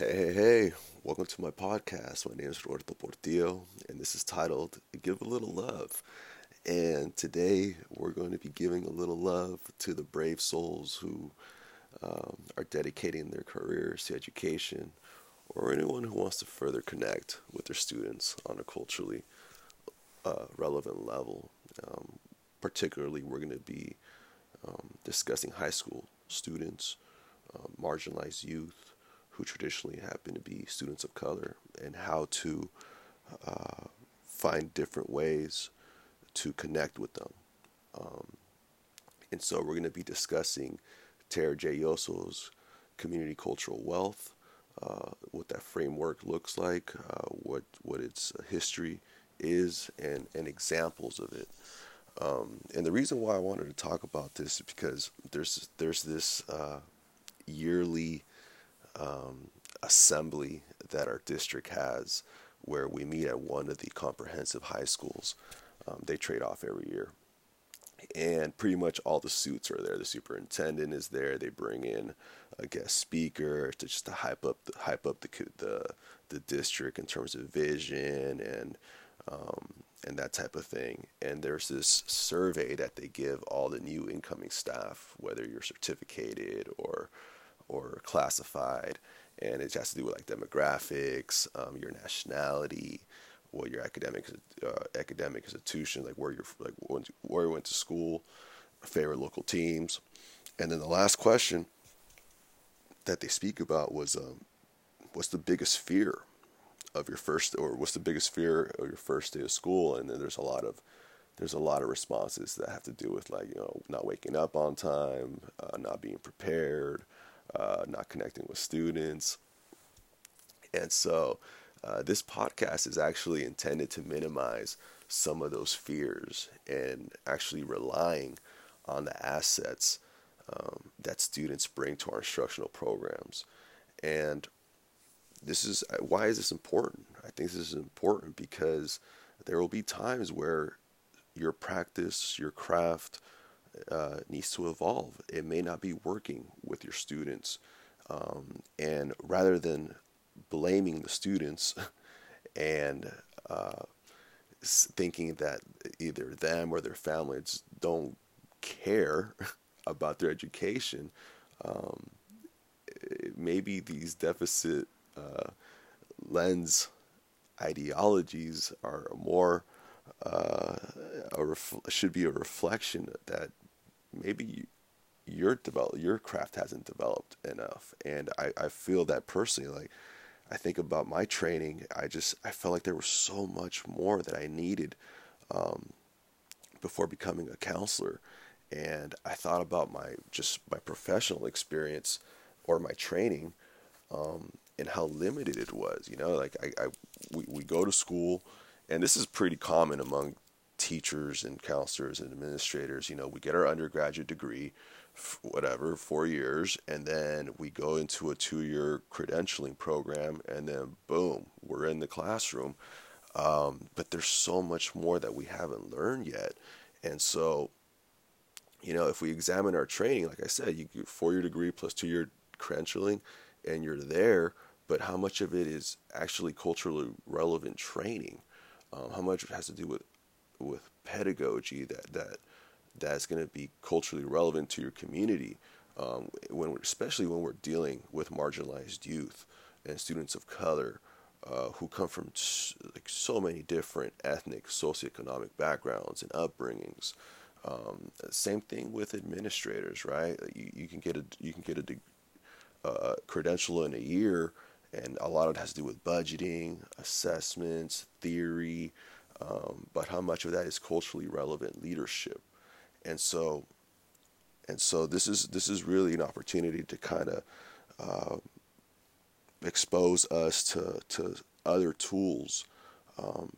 Hey, hey, hey, welcome to my podcast. My name is Roberto Portillo, and this is titled Give a Little Love. And today we're going to be giving a little love to the brave souls who um, are dedicating their careers to education or anyone who wants to further connect with their students on a culturally uh, relevant level. Um, particularly, we're going to be um, discussing high school students, uh, marginalized youth who traditionally happen to be students of color, and how to uh, find different ways to connect with them. Um, and so, we're going to be discussing Tara J. Yosso's community cultural wealth, uh, what that framework looks like, uh, what what its history is, and and examples of it. Um, and the reason why I wanted to talk about this is because there's there's this uh, yearly um, assembly that our district has where we meet at one of the comprehensive high schools. Um, they trade off every year. And pretty much all the suits are there. The superintendent is there. They bring in a guest speaker to just to hype up the hype up the the the district in terms of vision and um, and that type of thing. And there's this survey that they give all the new incoming staff, whether you're certificated or or classified, and it has to do with like demographics, um, your nationality, what your academic uh, academic institution, like where you're like where you went to school, favorite local teams, and then the last question that they speak about was um, what's the biggest fear of your first or what's the biggest fear of your first day of school? And then there's a lot of there's a lot of responses that have to do with like you know not waking up on time uh, not being prepared uh, not connecting with students and so uh, this podcast is actually intended to minimize some of those fears and actually relying on the assets um, that students bring to our instructional programs and this is uh, why is this important? I think this is important because there will be times where your practice, your craft uh, needs to evolve. It may not be working with your students, um, and rather than blaming the students and uh, thinking that either them or their families don't care about their education, um, maybe these deficit uh, lens ideologies are more uh, ref- should be a reflection that maybe your develop your craft hasn't developed enough and I, I feel that personally like I think about my training I just I felt like there was so much more that I needed um, before becoming a counselor and I thought about my just my professional experience or my training um, and how limited it was. You know, like I, I we, we go to school, and this is pretty common among teachers and counselors and administrators. You know, we get our undergraduate degree, whatever, four years, and then we go into a two-year credentialing program, and then boom, we're in the classroom. Um, but there's so much more that we haven't learned yet, and so. You know, if we examine our training, like I said, you get four-year degree plus two-year credentialing, and you're there but how much of it is actually culturally relevant training? Um, how much has to do with with pedagogy that that that's going to be culturally relevant to your community? Um, when especially when we're dealing with marginalized youth and students of color uh, who come from like so many different ethnic, socioeconomic backgrounds and upbringings. Um, same thing with administrators, right? You, you can get a you can get a uh, credential in a year and a lot of it has to do with budgeting, assessments, theory, um, but how much of that is culturally relevant leadership, and so, and so this is this is really an opportunity to kind of uh, expose us to to other tools um,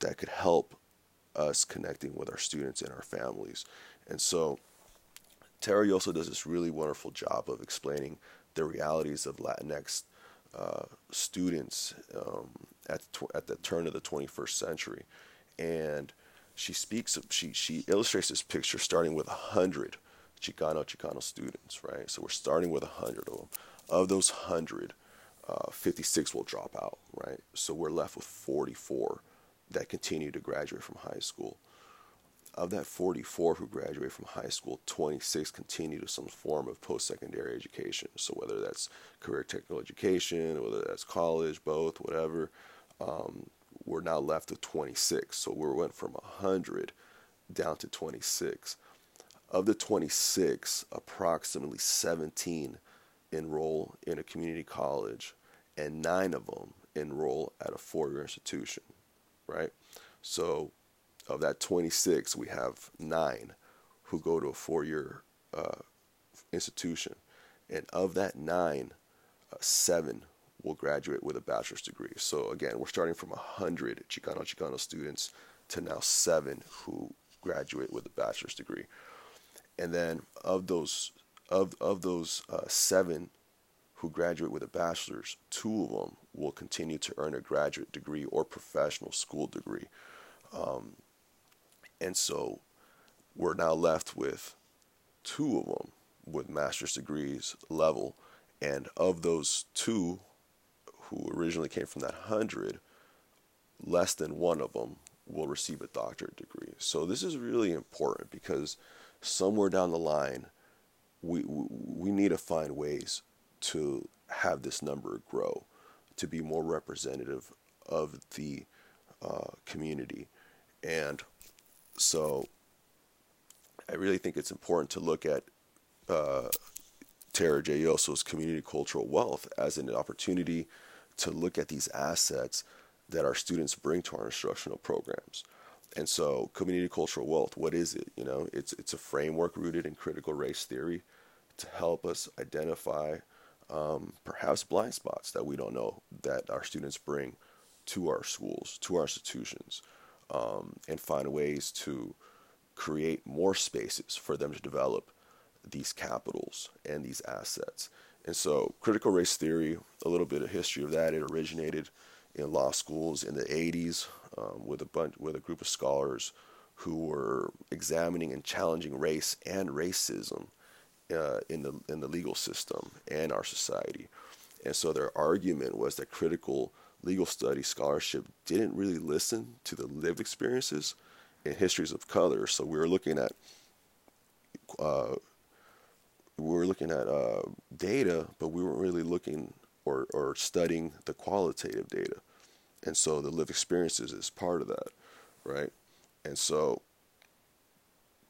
that could help us connecting with our students and our families, and so. Terry also does this really wonderful job of explaining the realities of Latinx uh, students um, at tw- at the turn of the 21st century, and she speaks of, she she illustrates this picture starting with a hundred Chicano Chicano students, right? So we're starting with a hundred of them. Of those hundred, uh, 56 will drop out, right? So we're left with 44 that continue to graduate from high school. Of that 44 who graduate from high school, 26 continue to some form of post secondary education. So whether that's career technical education, whether that's college, both, whatever, um, we're now left with 26. So we went from 100 down to 26. Of the 26, approximately 17 enroll in a community college, and nine of them enroll at a four year institution, right? So, of that 26, we have nine who go to a four year uh, institution. And of that nine, uh, seven will graduate with a bachelor's degree. So, again, we're starting from 100 Chicano Chicano students to now seven who graduate with a bachelor's degree. And then of those of of those uh, seven who graduate with a bachelor's, two of them will continue to earn a graduate degree or professional school degree. Um, and so we're now left with two of them with master's degrees level. And of those two who originally came from that hundred, less than one of them will receive a doctorate degree. So this is really important because somewhere down the line, we, we need to find ways to have this number grow, to be more representative of the uh, community. And so I really think it's important to look at uh, Tara J. Community cultural wealth as an opportunity to look at these assets that our students bring to our instructional programs. And so, community cultural wealth, what is it? You know, it's it's a framework rooted in critical race theory to help us identify um, perhaps blind spots that we don't know that our students bring to our schools, to our institutions, um, and find ways to create more spaces for them to develop these capitals and these assets. And so, critical race theory, a little bit of history of that, it originated in law schools in the 80s um, with a bunch with a group of scholars who were examining and challenging race and racism uh, in the in the legal system and our society. And so their argument was that critical legal study scholarship didn't really listen to the lived experiences and histories of color. So we were looking at uh, we were looking at uh, data, but we weren't really looking or, or studying the qualitative data. And so the lived experiences is part of that, right? And so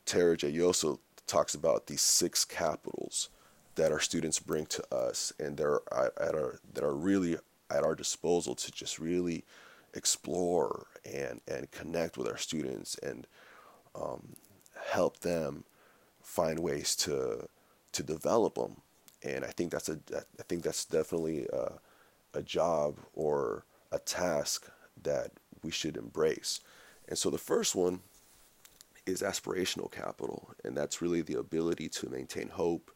Tara J. Yosso talks about these six capitals that our students bring to us and they're at our that are really at our disposal to just really explore and and connect with our students and um, help them find ways to to develop them and I think that's a I think that's definitely a, a job or a task that we should embrace. And so the first one is aspirational capital, and that's really the ability to maintain hope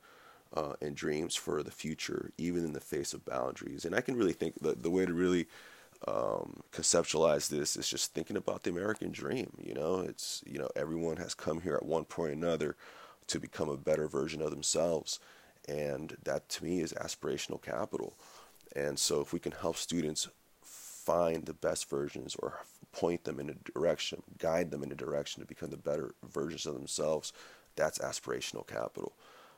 uh, and dreams for the future, even in the face of boundaries. And I can really think the the way to really um, conceptualize this is just thinking about the American dream. You know, it's you know everyone has come here at one point or another to become a better version of themselves and that to me is aspirational capital. And so if we can help students find the best versions or point them in a direction, guide them in a direction to become the better versions of themselves, that's aspirational capital.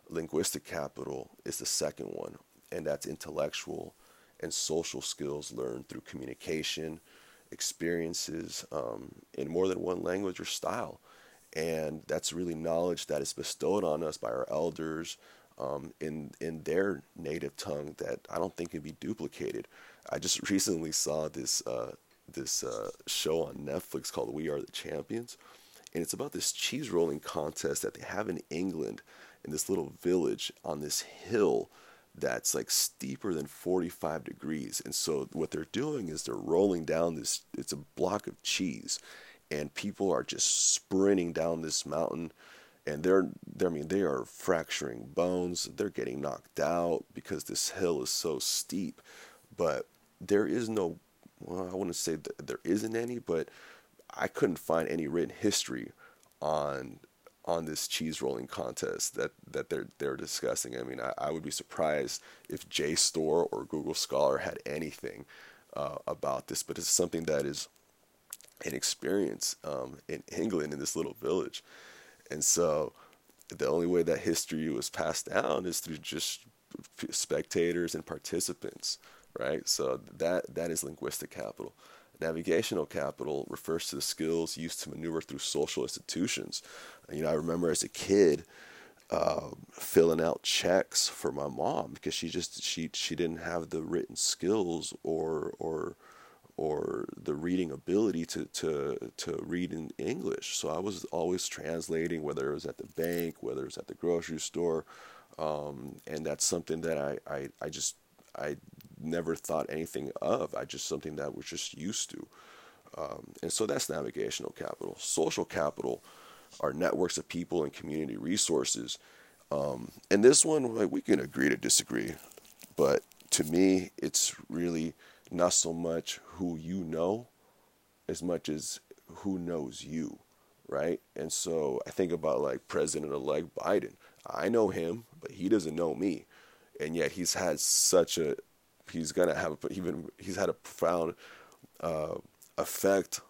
Linguistic capital is the second one, and that's intellectual and social skills learned through communication, experiences um, in more than one language or style. And that's really knowledge that is bestowed on us by our elders, um, in in their native tongue that I don't think can be duplicated. I just recently saw this uh, this uh, show on Netflix called We Are the Champions, and it's about this cheese rolling contest that they have in England in this little village on this hill that's like steeper than 45 degrees. And so what they're doing is they're rolling down this it's a block of cheese and people are just sprinting down this mountain and they're, they're I mean they are fracturing bones. They're getting knocked out because this hill is so steep. But there is no well, I wouldn't say that there isn't any, but I couldn't find any written history on on this cheese rolling contest that, that they're they're discussing. I mean, I, I would be surprised if JSTOR or Google Scholar had anything uh, about this, but it's something that is an experience um, in England in this little village, and so the only way that history was passed down is through just spectators and participants, right? So that that is linguistic capital. Navigational capital refers to the skills used to maneuver through social institutions. You know, I remember as a kid uh, filling out checks for my mom because she just she she didn't have the written skills or or or the reading ability to, to, to read in English. So I was always translating, whether it was at the bank, whether it was at the grocery store. Um, and that's something that I, I, I just I never thought anything of. I just something that we're just used to. Um, and so that's navigational capital. Social capital are networks of people and community resources. Um, and this one, like, we can agree to disagree, but to me, it's really not so much who you know as much as who knows you, right? And so I think about like President elect Biden. I know him, but he doesn't know me and yet he's had such a he's gonna have even he's had a profound uh, effect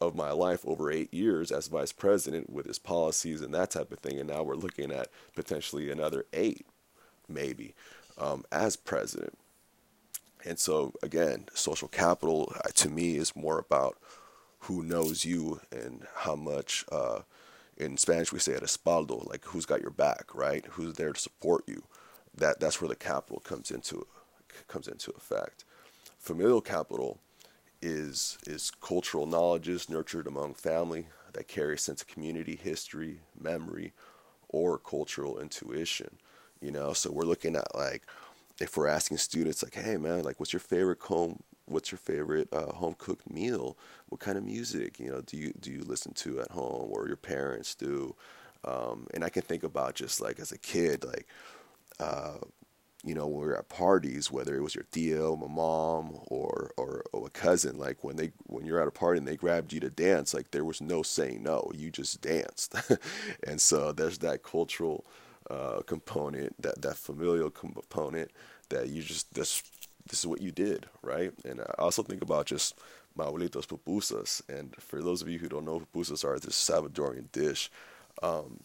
of my life over eight years as vice president with his policies and that type of thing, and now we're looking at potentially another eight, maybe, um, as president. And so again, social capital uh, to me is more about who knows you and how much. Uh, in Spanish, we say a respaldo, like who's got your back, right? Who's there to support you that that's where the capital comes into comes into effect. Familial capital is is cultural knowledges nurtured among family that carry a sense of community, history, memory, or cultural intuition. You know, so we're looking at like if we're asking students like, hey man, like what's your favorite home what's your favorite uh, home cooked meal? What kind of music you know do you do you listen to at home or your parents do? Um, and I can think about just like as a kid, like uh, you know, when we were at parties, whether it was your tío, my mom, or, or, or a cousin, like when they when you're at a party and they grabbed you to dance, like there was no saying no, you just danced, and so there's that cultural uh, component, that that familial component that you just this this is what you did, right? And I also think about just my abuelitos pupusas, and for those of you who don't know pupusas are, this Salvadorian dish. Um,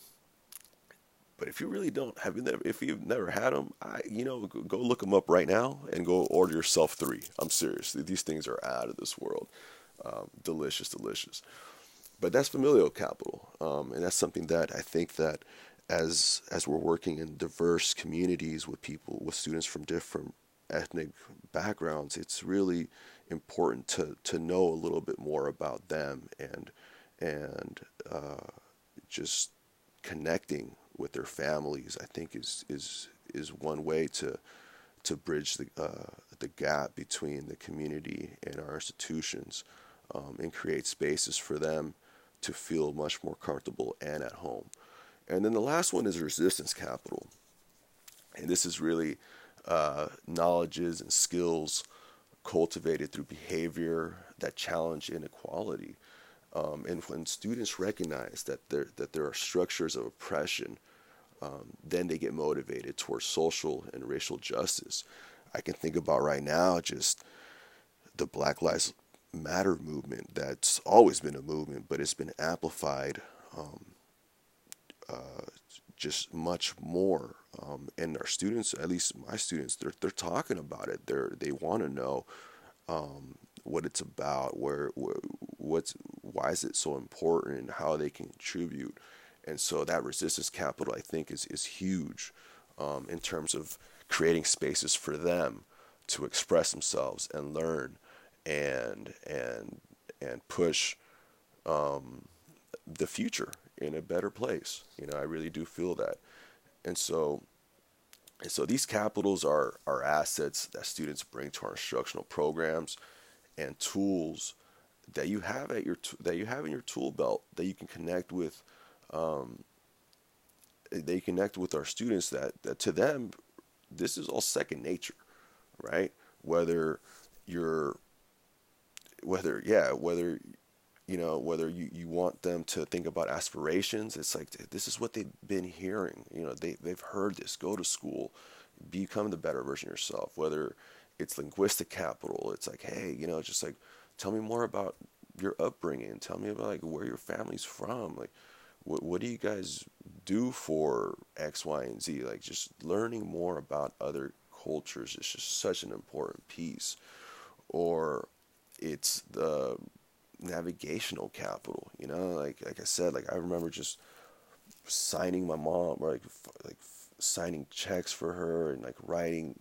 but if you really don't have you never, if you've never had them, I you know go look them up right now and go order yourself three. I'm serious. These things are out of this world. Um, delicious, delicious. But that's familial capital, um, and that's something that I think that as as we're working in diverse communities with people with students from different ethnic backgrounds, it's really important to to know a little bit more about them and and uh, just connecting with their families, I think is is is one way to to bridge the uh, the gap between the community and our institutions, um, and create spaces for them to feel much more comfortable and at home. And then the last one is resistance capital, and this is really uh, knowledges and skills cultivated through behavior that challenge inequality. Um, and when students recognize that there that there are structures of oppression um, then they get motivated towards social and racial justice. I can think about right now just the Black Lives Matter movement that's always been a movement, but it's been amplified um, uh, just much more. Um, and our students, at least my students, they're they're talking about it. They're they want to know um, what it's about, where, where what's why is it so important, and how they can contribute. And so that resistance capital, I think, is, is huge um, in terms of creating spaces for them to express themselves and learn and and and push um, the future in a better place. You know, I really do feel that. And so and so these capitals are, are assets that students bring to our instructional programs and tools that you have at your that you have in your tool belt that you can connect with um, they connect with our students that, that to them this is all second nature right whether you're whether yeah whether you know, whether you, you want them to think about aspirations, it's like this is what they've been hearing. You know, they they've heard this. Go to school, become the better version of yourself. Whether it's linguistic capital, it's like, hey, you know, just like tell me more about your upbringing. Tell me about like where your family's from. Like, what what do you guys do for X, Y, and Z? Like, just learning more about other cultures is just such an important piece. Or it's the navigational capital. You know, like like I said, like I remember just signing my mom, or like like signing checks for her and like writing,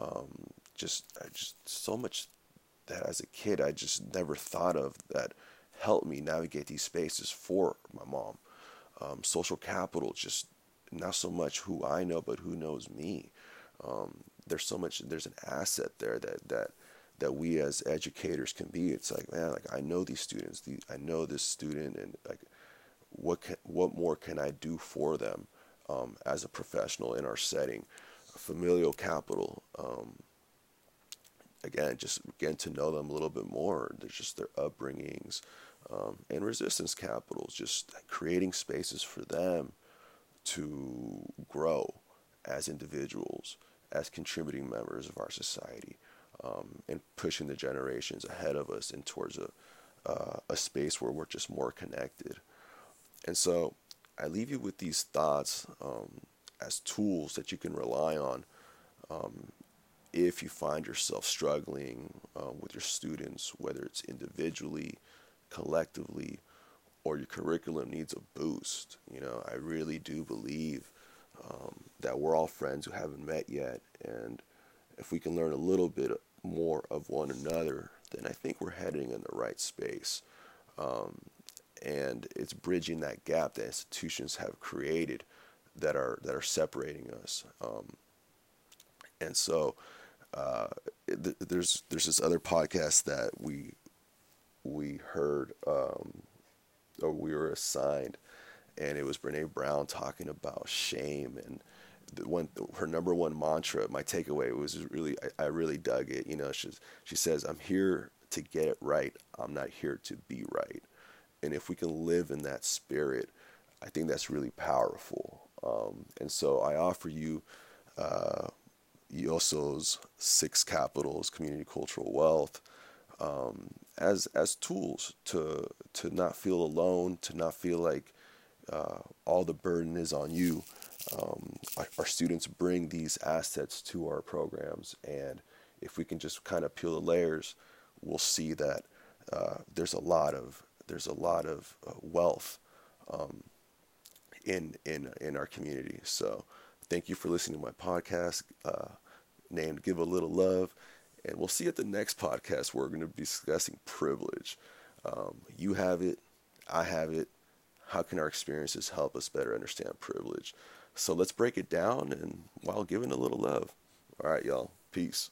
um, just just so much that as a kid I just never thought of that helped me navigate these spaces for my mom. Um, social capital, just not so much who I know, but who knows me. Um, there's so much. There's an asset there that that that we as educators can be. It's like, man, like I know these students, the, I know this student, and like, what can, what more can I do for them um, as a professional in our setting? Familial capital. Um, again, just getting to know them a little bit more. There's just their upbringings, um, and resistance capitals. Just creating spaces for them to grow as individuals, as contributing members of our society um, and pushing the generations ahead of us and towards a uh, a space where we're just more connected. And so I leave you with these thoughts um, as tools that you can rely on um, if you find yourself struggling uh, with your students, whether it's individually, collectively, or your curriculum needs a boost. You know, I really do believe um, that we're all friends who haven't met yet, and if we can learn a little bit more of one another, then I think we're heading in the right space. Um, and it's bridging that gap that institutions have created that are that are separating us. Um, and so uh, th- there's there's this other podcast that we we heard um, or we were assigned, and it was Brene Brown talking about shame and the one her number one mantra my takeaway was really I, I, really dug it you know she she says i'm here to get it right i'm not here to be right. And if we can live in that spirit i think that's really powerful. Um, and so i offer you uh, Yosso's six capitals community cultural wealth um, as as tools to to not feel alone to not feel like uh, all the burden is on you um, our students bring these assets to our programs, and if we can just kind of peel the layers, we'll see that uh, there's a lot of there's a lot of uh, wealth um, in in in our community. So, thank you for listening to my podcast uh, named "Give a Little Love," and we'll see you at the next podcast. Where we're going to be discussing privilege. Um, you have it, I have it. How can our experiences help us better understand privilege? So let's break it down and while giving a little love. All right, y'all. Peace.